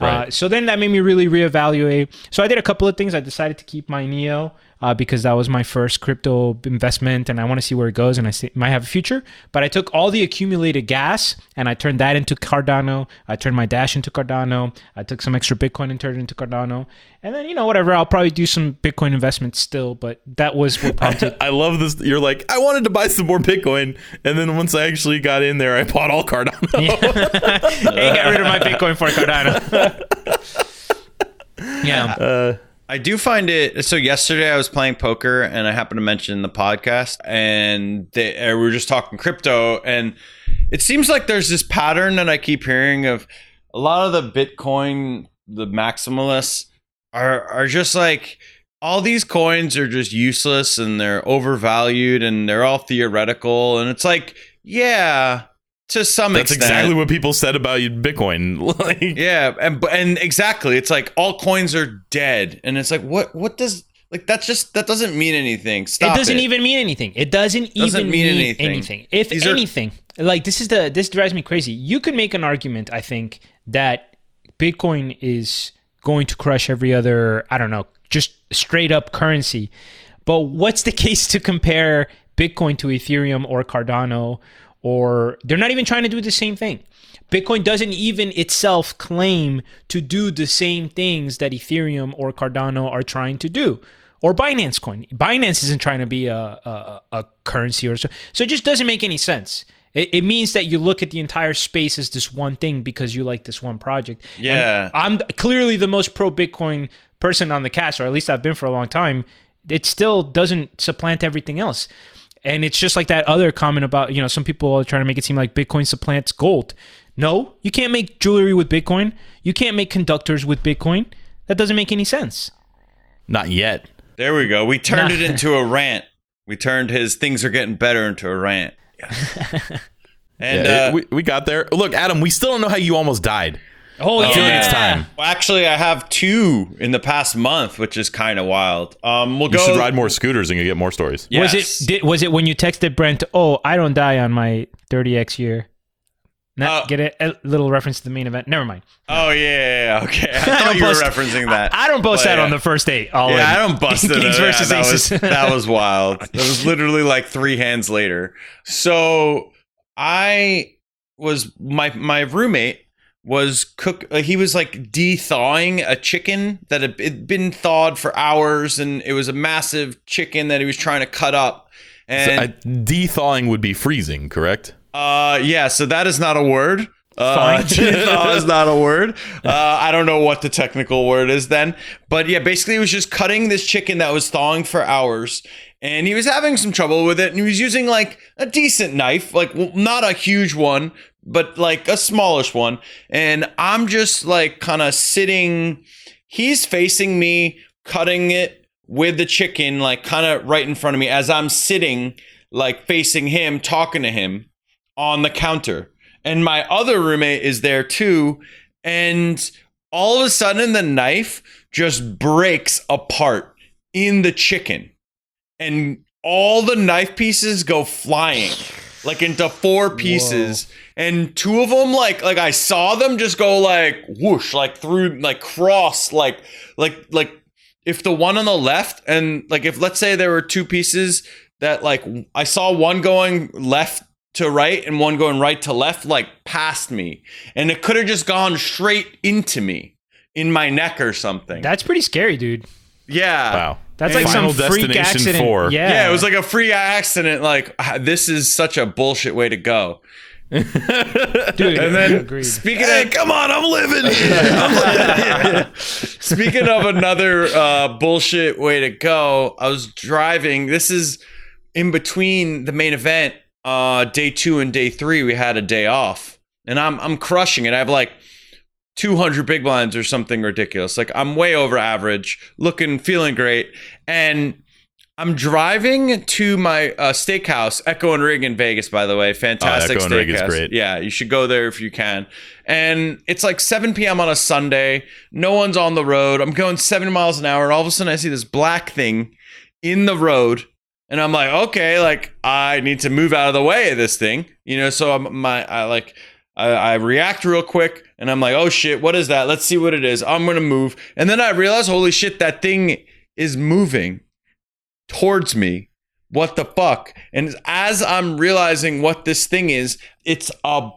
Uh, Right. so then that made me really reevaluate. So I did a couple of things. I decided to keep my Neo uh, because that was my first crypto investment, and I want to see where it goes, and I see, might have a future. But I took all the accumulated gas and I turned that into Cardano. I turned my Dash into Cardano. I took some extra Bitcoin and turned it into Cardano. And then you know whatever, I'll probably do some Bitcoin investments still. But that was what prompted. [laughs] I love this. You're like, I wanted to buy some more Bitcoin, and then once I actually got in there, I bought all Cardano. [laughs] [laughs] hey, got rid of my Bitcoin for Cardano. yeah. I do find it. So yesterday I was playing poker and I happened to mention the podcast and they, we were just talking crypto and it seems like there's this pattern that I keep hearing of a lot of the Bitcoin, the maximalists are are just like all these coins are just useless and they're overvalued and they're all theoretical and it's like yeah to some extent. That's extent exactly what people said about Bitcoin. [laughs] like, yeah, and and exactly, it's like all coins are dead, and it's like what what does like that's just that doesn't mean anything. Stop it doesn't even mean anything. It doesn't, Doesn't even mean mean, anything. anything. If These are- anything, like this is the this drives me crazy. You could make an argument, I think, that Bitcoin is going to crush every other, I don't know, just straight up currency. But what's the [laughs] case to compare Bitcoin to Ethereum or Cardano or they're not even trying to do the same thing. Bitcoin doesn't even itself claim to do the same things that Ethereum or Cardano are trying to do, or Binance Coin. Binance isn't trying to be a, a, a currency or so. So it just doesn't make any sense. It, it means that you look at the entire space as this one thing because you like this one project. And Yeah. I'm clearly the most pro Bitcoin person on the cast, or at least I've been for a long time. It still doesn't supplant everything else. And it's just like that other comment about, you know, some people are trying to make it seem like Bitcoin supplants gold. No, you can't make jewelry with Bitcoin. You can't make conductors with Bitcoin. That doesn't make any sense. not yet. There we go. We turned it into a rant. We turned his things are getting better into a rant. [laughs] and Yeah, uh, we, we got there. Look, Adam, we still don't know how you almost died. Oh, I feel like it's time. well, actually, I have two in the past month, which is kind of wild. Um, we'll You go. should ride more scooters and you get more stories. Was it did, was it when you texted Brent, "Oh, I don't die on my 30x year." Not Uh, get a, a little reference to the main event. Never mind. Oh yeah, yeah, yeah, okay. I [laughs] I thought don't you were bust- referencing that. I, I don't boast But, that on the first date. All Yeah, in. I don't [laughs] bust it. Kings Yeah, versus that aces. Was, that was wild. [laughs] That was literally like three hands later. So I was my my roommate was cook. Uh, he was like de-thawing a chicken that had been thawed for hours, and it was a massive chicken that he was trying to cut up. And I, de-thawing would be freezing, correct? uh, yeah, so that is not a word. Uh, [laughs] that is not a word. Uh, I don't know what the technical word is then, but yeah, basically, he was just cutting this chicken that was thawing for hours, and he was having some trouble with it, and he was using like a decent knife, like well, not a huge one, but like a smallish one, and I'm just like kind of sitting. He's facing me, cutting it with the chicken, like kind of right in front of me, as I'm sitting, like facing him, talking to him on the counter. And my other roommate is there too. And all of a sudden, the knife just breaks apart in the chicken. And all the knife pieces go flying like into four pieces and two of them like like i saw them just go like whoosh like through like cross like like like if the one on the left and like if let's say there were two pieces that like I saw one going left to right and one going right to left like past me and it could have just gone straight into me in my neck or something. That's pretty scary, dude. yeah. Wow. That's And like Final some freak Destination accident. 4. Yeah, Yeah, it was like a free accident like this is such a bullshit way to go. dude. And then agreed. speaking Hey, of come on, [laughs] I'm living here. Speaking of another uh, bullshit way to go, I was driving. This is in between the main event, uh, day two and day three. We had a day off, and I'm I'm crushing it. I have like 200 big blinds or something ridiculous. Like I'm way over average, looking, feeling great, and I'm driving to my uh, steakhouse, Echo and Rig in Vegas. By the way, fantastic oh, Echo and Rig is great. Yeah, you should go there if you can. And it's like 7 p.m. on a Sunday. No one's on the road. I'm going 70 miles an hour, and all of a sudden I see this black thing in the road, And I'm like, okay, like I need to move out of the way of this thing, you know. So I'm my I like I, I react real quick, and I'm like, oh shit, what is that? Let's see what it is. I'm gonna move, and then I realize, holy shit, that thing is moving towards me. What the fuck? And as I'm realizing what this thing is, it's a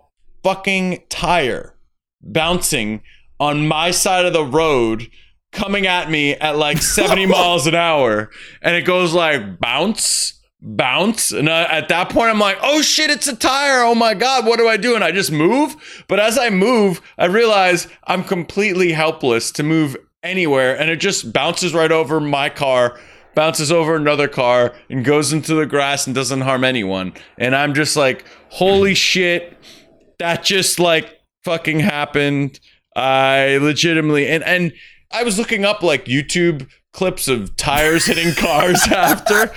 fucking tire bouncing on my side of the road coming at me at like 70 [laughs] miles an hour and it goes like bounce bounce. And I, at that point i'm like oh shit it's a tire. Oh my god what do i do? And i just move. But as i move i realize i'm completely helpless to move anywhere. And it just bounces right over my car bounces over another car and goes into the grass and doesn't harm anyone. And i'm just like holy [laughs] shit that just like fucking happened. I legitimately and and i was looking up like youtube clips of tires hitting cars [laughs] after.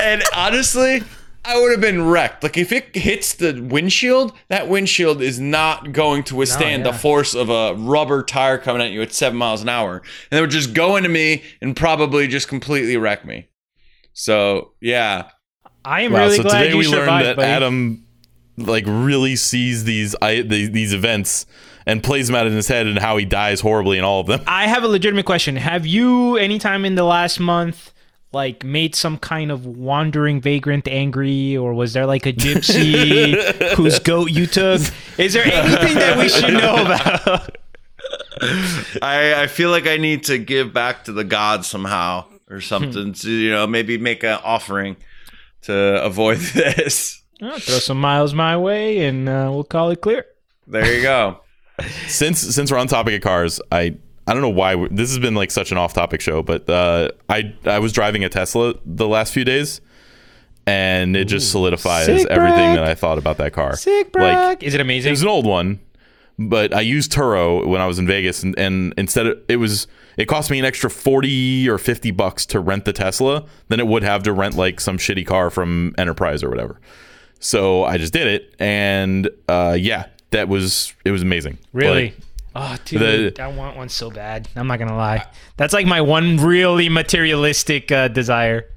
And honestly i would have been wrecked. Like if it hits the windshield that windshield is not going to withstand yeah. the force of a rubber tire coming at you at seven miles an hour. And they would just go into me and probably just completely wreck me. So yeah. I am Wow, really so glad today you we learned that buddy. Adam like really sees these I, these, these events and plays them out in his head and how he dies horribly in all of them. [laughs] I have a legitimate question. Have you, anytime in the last month, like made some kind of wandering vagrant angry, or was there like a gypsy [laughs] whose goat you took? Is there anything that we should know [laughs] about? I, I feel like I need to give back to the gods somehow or something to you know maybe make an offering to avoid this. Oh, throw some miles my way, and uh, we'll call it clear. There you go. Since since we're on topic of cars, I I don't know why this has been like such an off-topic show, but uh, I I was driving a Tesla the last few days, and it just solidifies everything brag. that I thought about that car. Sick, Like. Is it amazing? it was an old one, but I used Turo when I was in Vegas, and, and instead of, it was it cost me an extra forty or fifty bucks to rent the Tesla than it would have to rent like some shitty car from Enterprise or whatever. So I just did it, and uh, yeah, that was it was amazing. Really? Like, oh, dude, I want one so bad. I'm not gonna lie. That's like my one really materialistic uh, desire.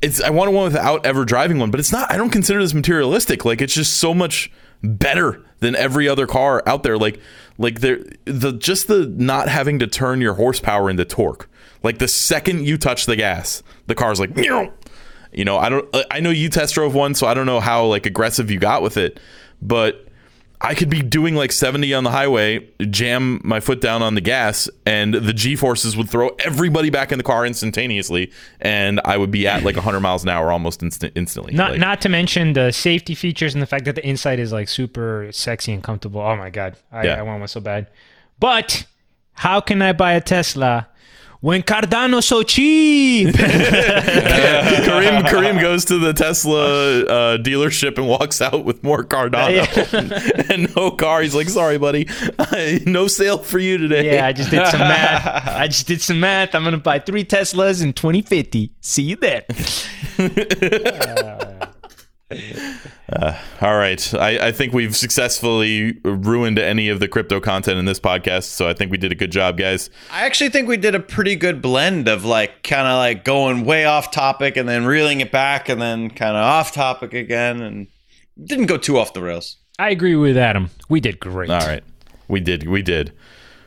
it's I want one without ever driving one, but it's not. I don't consider this materialistic. Like it's just so much better than every other car out there. Like like there the just the not having to turn your horsepower into torque. Like the second you touch the gas, the car's like meow. You know, I don't. I know you test drove one, so I don't know how like aggressive you got with it, but I could be doing like 70 on the highway, jam my foot down on the gas, and the G forces would throw everybody back in the car instantaneously, and I would be at like 100 miles an hour almost instant, instantly. Not Like, not to mention the safety features and the fact that the inside is like super sexy and comfortable. Oh my god, I, Yeah. I want one so bad. But how can I buy a Tesla when Cardano's so cheap? [laughs] Kareem, [laughs] Kareem goes to the Tesla uh, dealership and walks out with more Cardano [laughs] and no car. He's like, "Sorry, buddy, no sale for you today." yeah, I just did some math. I just did some math. I'm gonna buy three Teslas in 2050. See you there. All right. I, I think we've successfully ruined any of the crypto content in this podcast, so I think we did a good job, guys. I actually think we did a pretty good blend of like kind of like going way off topic and then reeling it back and then kind of off topic again and didn't go too off the rails. I agree with Adam. We did great. All right. We did. We did.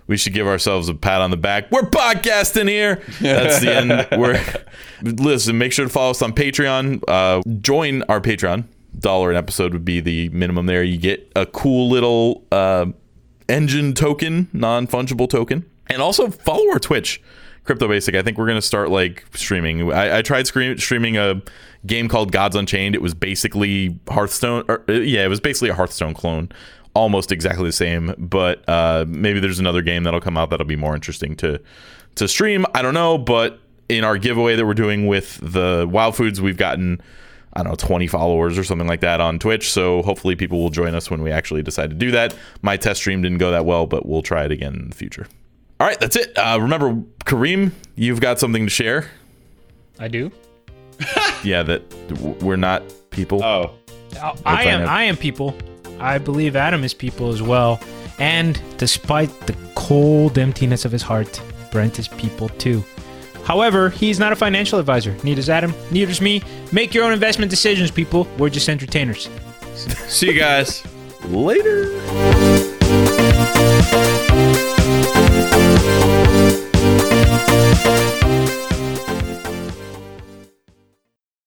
We should give ourselves a pat on the back. We're podcasting here. That's the end. [laughs] We're listen. Make sure to follow us on Patreon. Uh, join our Patreon. Dollar an episode would be the minimum. There, you get a cool little uh, Enjin token, non fungible token, and also follow our Twitch, Crypto Basic. I think we're gonna start like streaming. I, I tried streaming a game called Gods Unchained. It was basically Hearthstone. Or, uh, yeah, it was basically a Hearthstone clone, almost exactly the same. But uh, maybe there's another game that'll come out that'll be more interesting to to stream. I don't know, but in our giveaway that we're doing with the Wild Foods, we've gotten. I don't know, 20 followers or something like that on Twitch. So hopefully people will join us when we actually decide to do that. My test stream didn't go that well, but we'll try it again in the future. All right, that's it. Uh, remember, Kareem, you've got something to share. I do. [laughs] Yeah, that we're not people. Oh, I- I am. find. I am people. I believe Adam is people as well. And despite the cold emptiness of his heart, Brent is people too. However, he's not a financial advisor. Neither is Adam. Neither is me. Make your own investment decisions, people. We're just entertainers. [laughs] See you guys. Later.